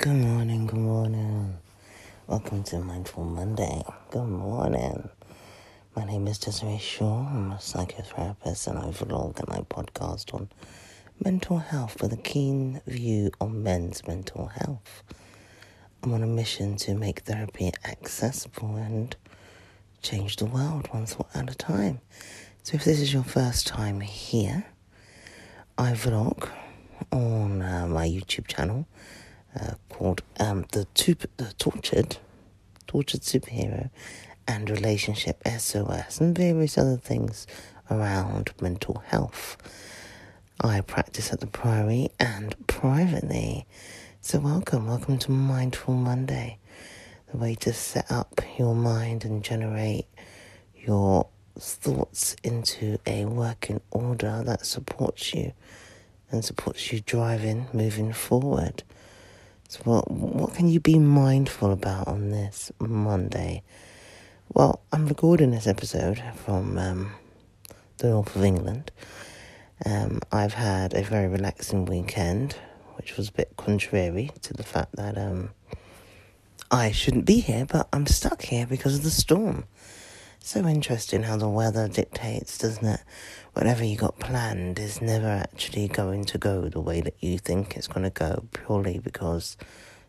Good morning, good morning. Welcome to Mindful Monday. Good morning. My name is Desiree Shaw. I'm a psychotherapist and I vlog and I podcast on mental health with a keen view on men's mental health. I'm on a mission to make therapy accessible and change the world one thought at a time. So if this is your first time here, I vlog on uh, my YouTube channel uh, called um, the, the Tortured, Tortured Superhero, and Relationship SOS, and various other things around mental health. I practice at the Priory and privately. So, welcome, welcome to Mindful Monday, the way to set up your mind and generate your thoughts into a working order that supports you and supports you driving, moving forward. So, what, what can you be mindful about on this Monday? Well, I'm recording this episode from um, the north of England. Um, I've had a very relaxing weekend, which was a bit contrary to the fact that um, I shouldn't be here, but I'm stuck here because of the storm. So interesting how the weather dictates, doesn't it? Whatever you got planned is never actually going to go the way that you think it's going to go, purely because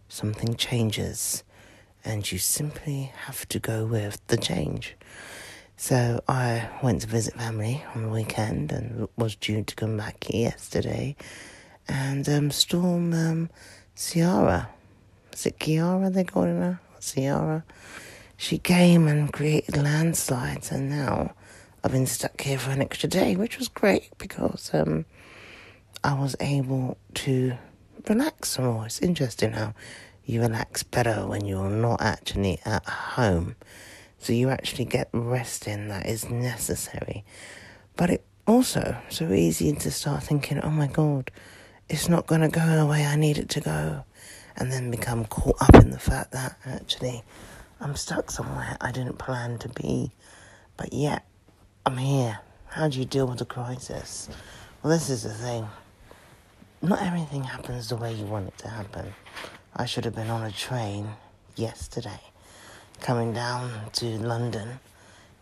something changes and you simply have to go with the change. So I went to visit family on the weekend and was due to come back yesterday. And um, Storm um, Ciara, is it Kiara they call her? Now? Ciara? She came and created landslides, and now I've been stuck here for an extra day, which was great because um, I was able to relax some more. It's interesting how you relax better when you're not actually at home. So you actually get resting that is necessary. But it also so easy to start thinking, oh my god, it's not going to go the way I need it to go. And then become caught up in the fact that actually I'm stuck somewhere I didn't plan to be, but yet I'm here. How do you deal with a crisis? Well, this is the thing. Not everything happens the way you want it to happen. I should have been on a train yesterday, coming down to London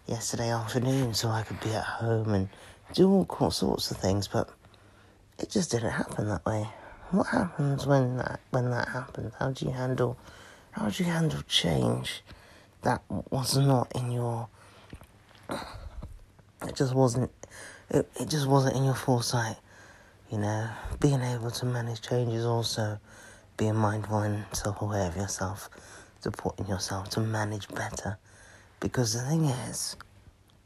yesterday afternoon so I could be at home and do all sorts of things, but it just didn't happen that way. What happens when that when that happens? How do you handle how do you handle change that was not in your it just wasn't it, it just wasn't in your foresight you know? Being able to manage change is also being mindful and self-aware of yourself supporting yourself to manage better. Because the thing is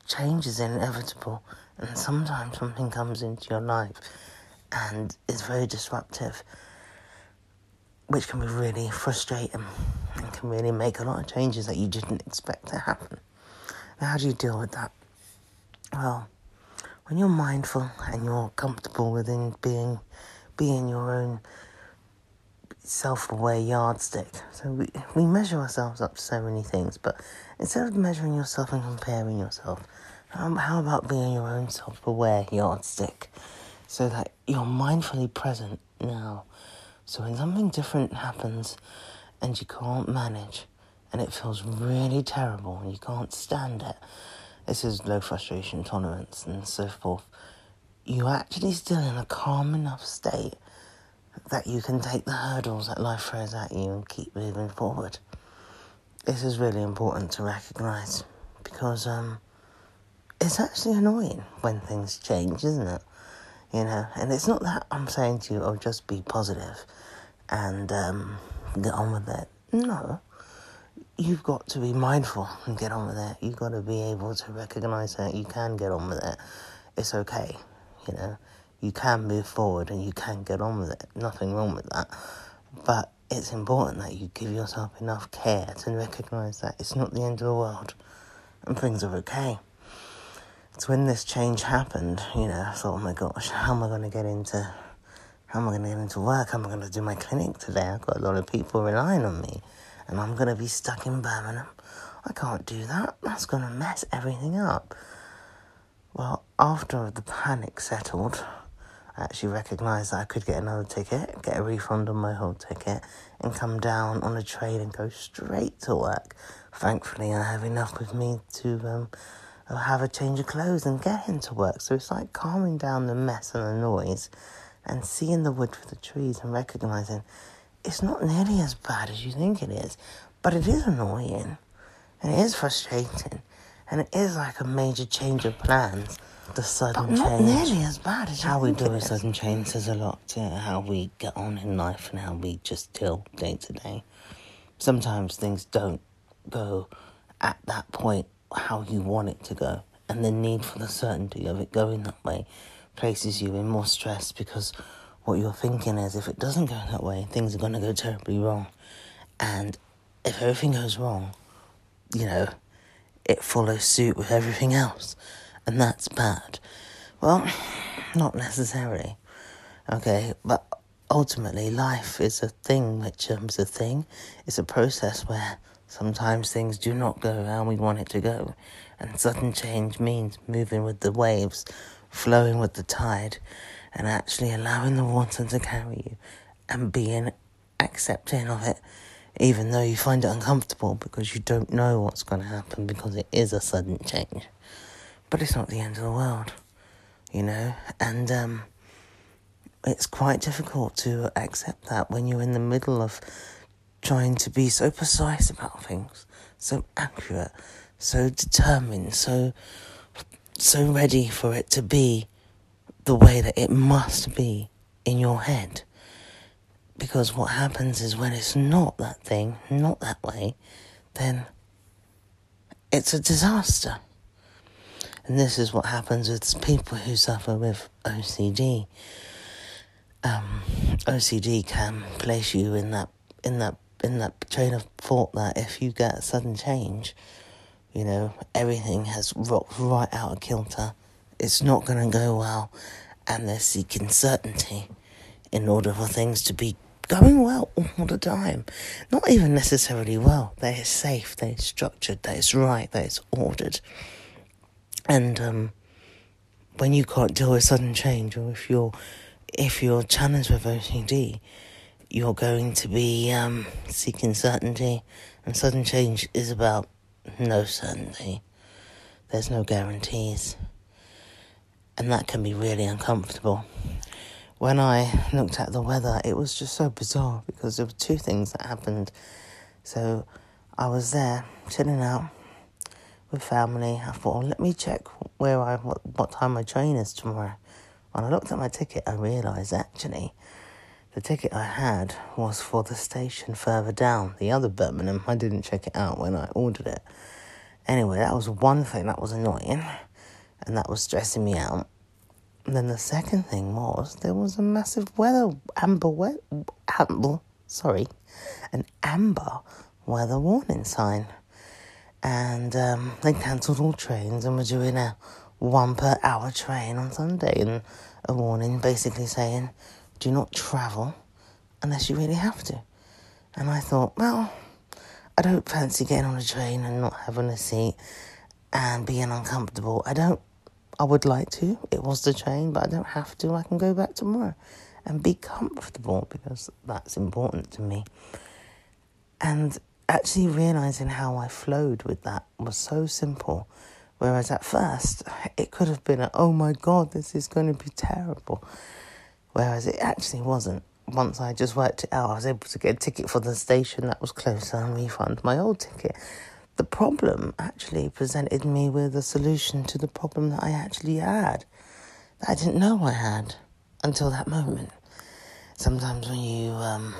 change is inevitable and sometimes something comes into your life and is very disruptive which can be really frustrating and can really make a lot of changes that you didn't expect to happen. Now, how do you deal with that? Well, when you're mindful and you're comfortable within being being your own self-aware yardstick. So we we measure ourselves up to so many things, but instead of measuring yourself and comparing yourself, um, how about being your own self-aware yardstick, so that you're mindfully present now so when something different happens and you can't manage and it feels really terrible and you can't stand it, this is low frustration tolerance and so forth, you're actually still in a calm enough state that you can take the hurdles that life throws at you and keep moving forward. This is really important to recognize because um, it's actually annoying when things change, isn't it? You know. And it's not that I'm saying to you, oh, just be positive and um, get on with it. No, you've got to be mindful and get on with it. You've got to be able to recognize that you can get on with it. It's okay, you know. You can move forward and you can get on with it. Nothing wrong with that. But it's important that you give yourself enough care to recognize that it's not the end of the world and things are okay. So when this change happened, you know, I thought, oh my gosh, how am I going to get into, how am I going to get into work? How am I going to do my clinic today? I've got a lot of people relying on me, and I'm going to be stuck in Birmingham. I can't do that. That's going to mess everything up. Well, after the panic settled, I actually recognised that I could get another ticket, get a refund on my whole ticket, and come down on a train and go straight to work. Thankfully, I have enough with me to um, have a change of clothes and get into work. So it's like calming down the mess and the noise and seeing the wood for the trees and recognising it's not nearly as bad as you think it is, but it is annoying and it is frustrating and it is like a major change of plans. The sudden but not change. nearly as bad as how we do a sudden change says a lot to how we get on in life and how we just deal day to day. Sometimes things don't go at that point how you want it to go, and the need for the certainty of it going that way places you in more stress because what you're thinking is if it doesn't go that way, things are going to go terribly wrong. And if everything goes wrong, you know, it follows suit with everything else. And that's bad. Well, not necessarily. Okay, but ultimately, life is a thing which um, is a thing. It's a process where sometimes things do not go how we want it to go. And sudden change means moving with the waves, flowing with the tide, and actually allowing the water to carry you and being accepting of it, even though you find it uncomfortable because you don't know what's going to happen because it is a sudden change. But it's not the end of the world, you know, and um, it's quite difficult to accept that when you're in the middle of trying to be so precise about things, so accurate, so determined, so so ready for it to be the way that it must be in your head. Because what happens is when it's not that thing, not that way, then it's a disaster. And this is what happens with people who suffer with OCD. Um, OCD can place you in that in that in that train of thought that if you get a sudden change, you know, everything has rocked right out of kilter. It's not going to go well, and they're seeking certainty in order for things to be going well all the time. Not even necessarily well. It's safe, it's structured, that it's right, that it's ordered. And um, when you can't deal with sudden change, or if you're if you're challenged with OCD, you're going to be um, seeking certainty, and sudden change is about no certainty. There's no guarantees. And that can be really uncomfortable. When I looked at the weather, it was just so bizarre because there were two things that happened. So I was there, chilling out with family. I thought, well, let me check where I what, what time my train is tomorrow. When I looked at my ticket, I realised actually the ticket I had was for the station further down, the other Birmingham. I didn't check it out when I ordered it. Anyway, that was one thing that was annoying and that was stressing me out. And then the second thing was there was a massive weather amber we- amber sorry, an amber weather warning sign, and um, they cancelled all trains and were doing a one per hour train on Sunday and a warning basically saying do not travel unless you really have to. And I thought, well, I don't fancy getting on a train and not having a seat and being uncomfortable. I don't, I would like to. It was the train, but I don't have to. I can go back tomorrow and be comfortable because that's important to me. And actually realizing how I flowed with that was so simple. Whereas at first, it could have been, a, oh my God, this is going to be terrible. Whereas it actually wasn't. Once I just worked it out, I was able to get a ticket for the station that was closer and refund my old ticket. The problem actually presented me with a solution to the problem that I actually had, that I didn't know I had until that moment. Sometimes when you um,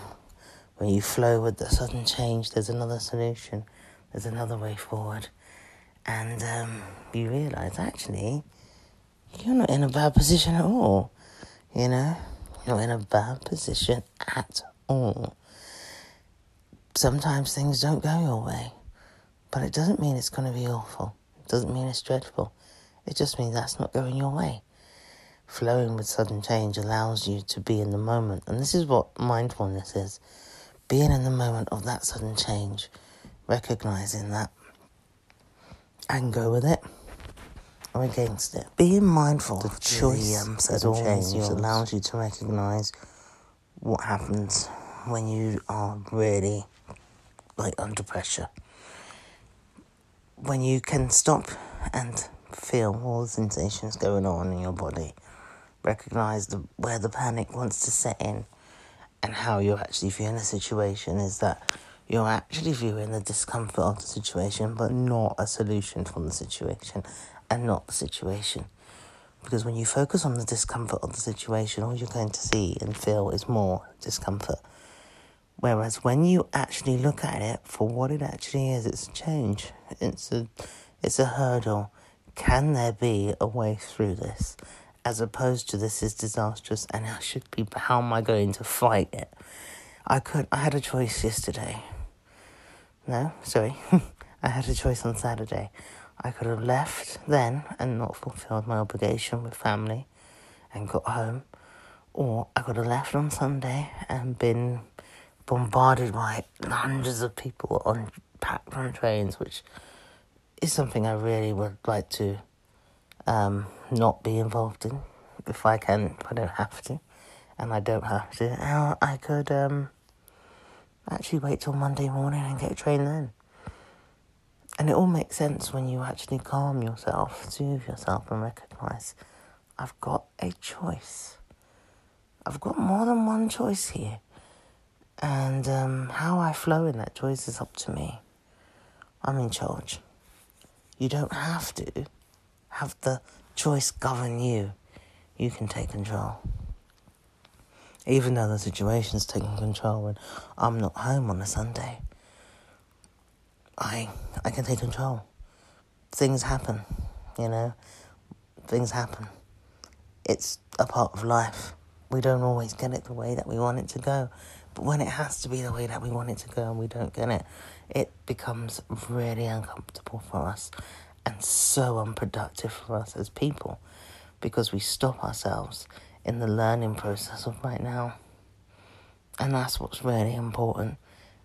when you flow with the sudden change, there's another solution, there's another way forward, and um, you realise actually you're not in a bad position at all. You know, you're in a bad position at all. Sometimes things don't go your way, but it doesn't mean it's going to be awful. It doesn't mean it's dreadful. It just means that's not going your way. Flowing with sudden change allows you to be in the moment. And this is what mindfulness is being in the moment of that sudden change, recognizing that and go with it. Or against it. Being mindful The of choice um, always allows you to recognize what happens when you are really like under pressure. When you can stop and feel all the sensations going on in your body, recognize the, where the panic wants to set in, and how you're actually viewing the situation is that you're actually viewing the discomfort of the situation, but not a solution from the situation, and not the situation. Because when you focus on the discomfort of the situation, all you're going to see and feel is more discomfort. Whereas when you actually look at it for what it actually is, it's a change. It's a, it's a hurdle. Can there be a way through this? As opposed to this is disastrous and I should be. How am I going to fight it? I could. I had a choice yesterday. No, sorry. I had a choice on Saturday. I could have left then and not fulfilled my obligation with family and got home. Or I could have left on Sunday and been bombarded by hundreds of people on packed on trains, which is something I really would like to um, not be involved in if I can, if I don't have to, and I don't have to. Or I could um, actually wait till Monday morning and get a train then. And it all makes sense when you actually calm yourself, soothe yourself, and recognize I've got a choice. I've got more than one choice here. And um, how I flow in that choice is up to me. I'm in charge. You don't have to have the choice govern you. You can take control. Even though the situation's taking control when I'm not home on a Sunday, I I can take control. Things happen, you know. Things happen. It's a part of life. We don't always get it the way that we want it to go. But when it has to be the way that we want it to go and we don't get it, it becomes really uncomfortable for us and so unproductive for us as people because we stop ourselves in the learning process of right now. And that's what's really important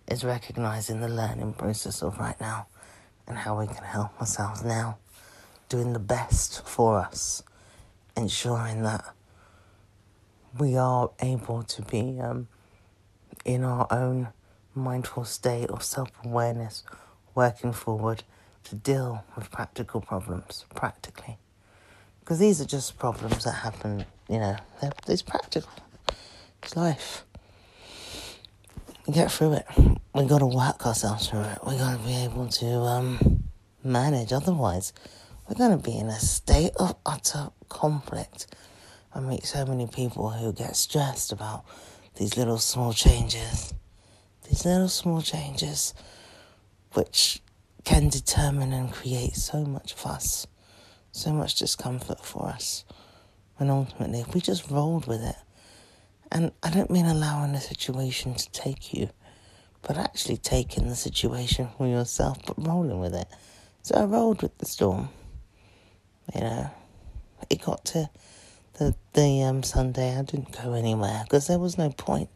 is recognizing the learning process of right now and how we can help ourselves now, doing the best for us, ensuring that we are able to be um, in our own mindful state of self awareness, working forward to deal with practical problems practically. Because these are just problems that happen, you know, they're, it's practical. It's life. Get through it. We got to work ourselves through it. We got to be able to um, manage. Otherwise, we're to be in a state of utter conflict. I meet so many people who get stressed about these little small changes. These little small changes, which can determine and create so much fuss, so much discomfort for us. And ultimately, if we just rolled with it, and I don't mean allowing the situation to take you, but actually taking the situation for yourself, but rolling with it. So I rolled with the storm. You know, it got to the the um, Sunday. I didn't go anywhere because there was no point.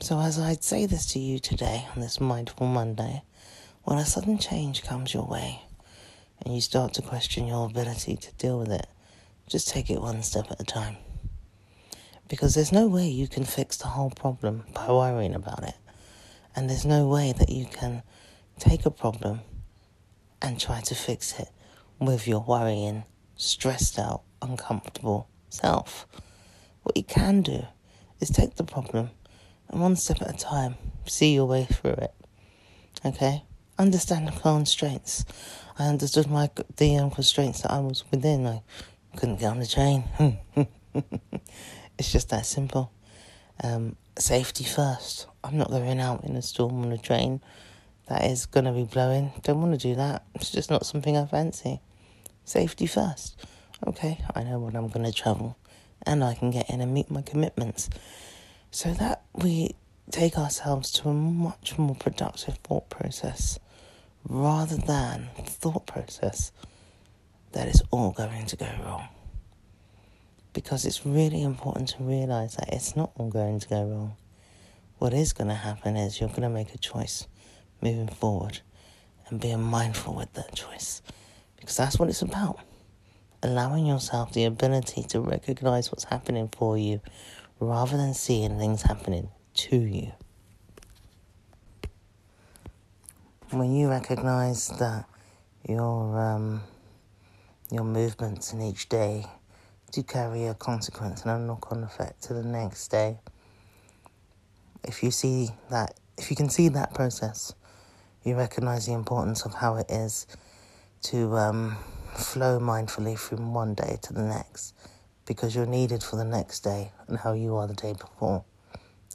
So as I'd say this to you today on this mindful Monday, when a sudden change comes your way, and you start to question your ability to deal with it, just take it one step at a time. Because there's no way you can fix the whole problem by worrying about it. And there's no way that you can take a problem and try to fix it with your worrying, stressed out, uncomfortable self. What you can do is take the problem and one step at a time, see your way through it. Okay? Understand the constraints. I understood my the constraints that I was within. I couldn't get on the train. it's just that simple. Um, safety first. I'm not going out in a storm on a train that is going to be blowing. Don't want to do that. It's just not something I fancy. Safety first. Okay, I know when I'm going to travel and I can get in and meet my commitments. So that we take ourselves to a much more productive thought process rather than thought process that is all going to go wrong. Because it's really important to realize that it's not all going to go wrong. What is going to happen is you're going to make a choice moving forward and being mindful with that choice. Because that's what it's about. allowing yourself the ability to recognize what's happening for you rather than seeing things happening to you. When you recognize that your um, your movements in each day do carry a consequence and a knock-on effect to the next day, if you see that, if you can see that process, you recognize the importance of how it is to um, flow mindfully from one day to the next because you're needed for the next day and how you are the day before,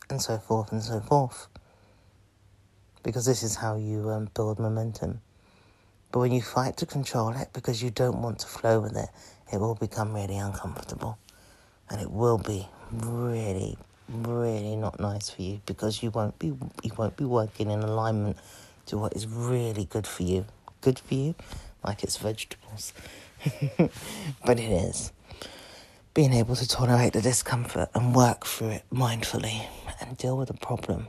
and so forth and so forth. Because this is how you um, build momentum. But when you fight to control it because you don't want to flow with it, it will become really uncomfortable. And it will be really, really not nice for you because you won't be you won't be working in alignment to what is really good for you. Good for you, like it's vegetables. but it is. Being able to tolerate the discomfort and work through it mindfully and deal with the problem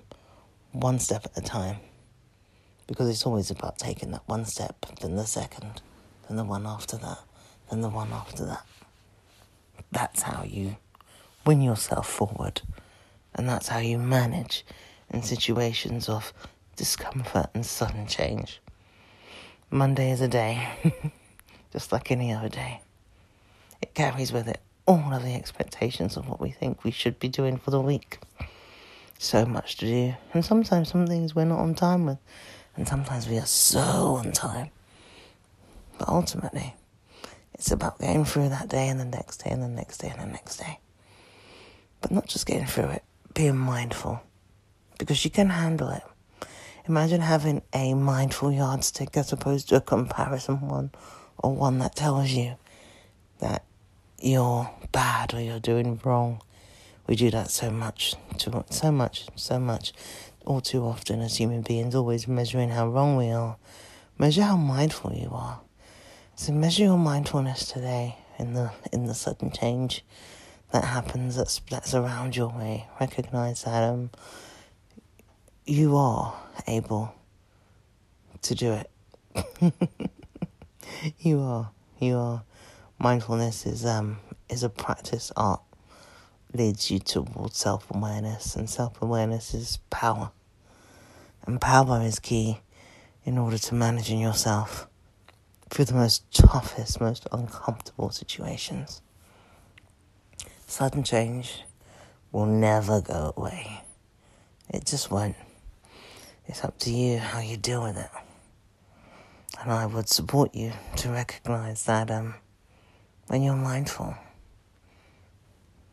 one step at a time. Because it's always about taking that one step, then the second, then the one after that, then the one after that. That's how you win yourself forward. And that's how you manage in situations of discomfort and sudden change. Monday is a day, just like any other day. It carries with it all of the expectations of what we think we should be doing for the week. So much to do, and sometimes some things we're not on time with, and sometimes we are so on time. But ultimately, it's about getting through that day and the next day and the next day and the next day. But not just getting through it, being mindful, because you can handle it. Imagine having a mindful yardstick as opposed to a comparison one or one that tells you that you're bad or you're doing wrong. We do that so much, too, so much, so much, all too often as human beings, always measuring how wrong we are. Measure how mindful you are. So measure your mindfulness today in the in the sudden change that happens that's that's around your way. Recognize that um you are able to do it. you are. You are. Mindfulness is um is a practice art. Leads you towards self awareness, and self awareness is power. And power is key in order to managing yourself through the most toughest, most uncomfortable situations. Sudden change will never go away. It just won't. It's up to you how you deal with it. And I would support you to recognize that um, when you're mindful,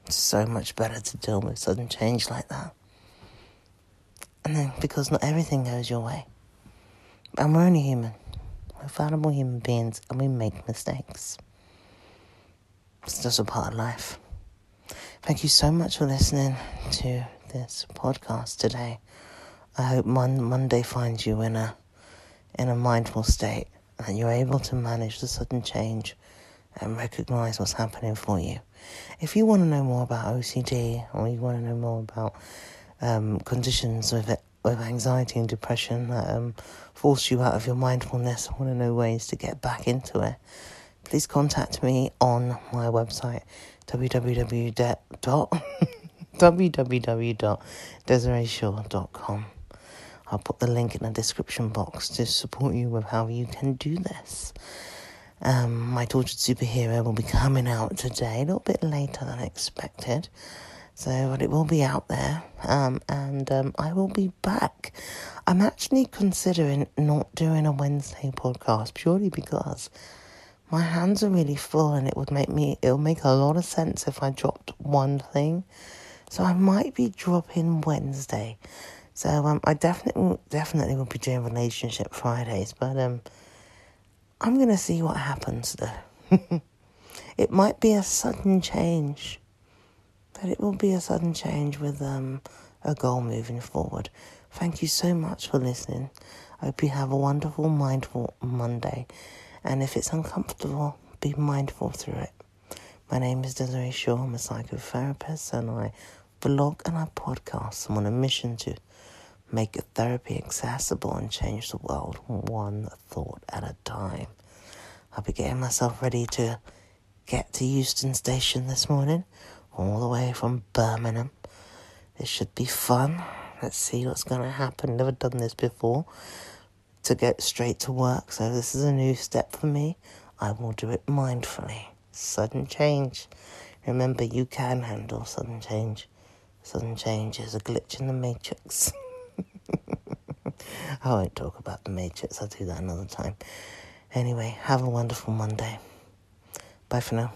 it's so much better to deal with sudden change like that. And then, because not everything goes your way, and we're only human, we're fallible human beings, and we make mistakes. It's just a part of life. Thank you so much for listening to this podcast today. I hope Mon- Monday finds you in a in a mindful state and you're able to manage the sudden change and recognize what's happening for you. If you want to know more about OCD or you want to know more about um, conditions with it, with anxiety and depression that um, force you out of your mindfulness, I want to know ways to get back into it. Please contact me on my website www. www.desireeshaw.com. I'll put the link in the description box to support you with how you can do this. Um, my tortured superhero will be coming out today, a little bit later than expected. So, but it will be out there, um, and um, I will be back. I'm actually considering not doing a Wednesday podcast purely because my hands are really full, and it would make me. It'll make a lot of sense if I dropped one thing. So I might be dropping Wednesday. So um, I definitely definitely will be doing relationship Fridays, but um, I'm gonna see what happens though. it might be a sudden change, but it will be a sudden change with um a goal moving forward. Thank you so much for listening. I hope you have a wonderful, mindful Monday, and if it's uncomfortable, be mindful through it. My name is Desiree Shaw. I'm a psychotherapist, and I blog and I podcast. I'm on a mission to make therapy accessible and change the world one thought at a time. I'll be getting myself ready to get to Euston Station this morning, all the way from Birmingham. This should be fun. Let's see what's going to happen. Never done this before to get straight to work, so this is a new step for me. I will do it mindfully. Sudden change. Remember, you can handle sudden change. Sudden change is a glitch in the matrix. I won't talk about the matrix, I'll do that another time. Anyway, have a wonderful Monday. Bye for now.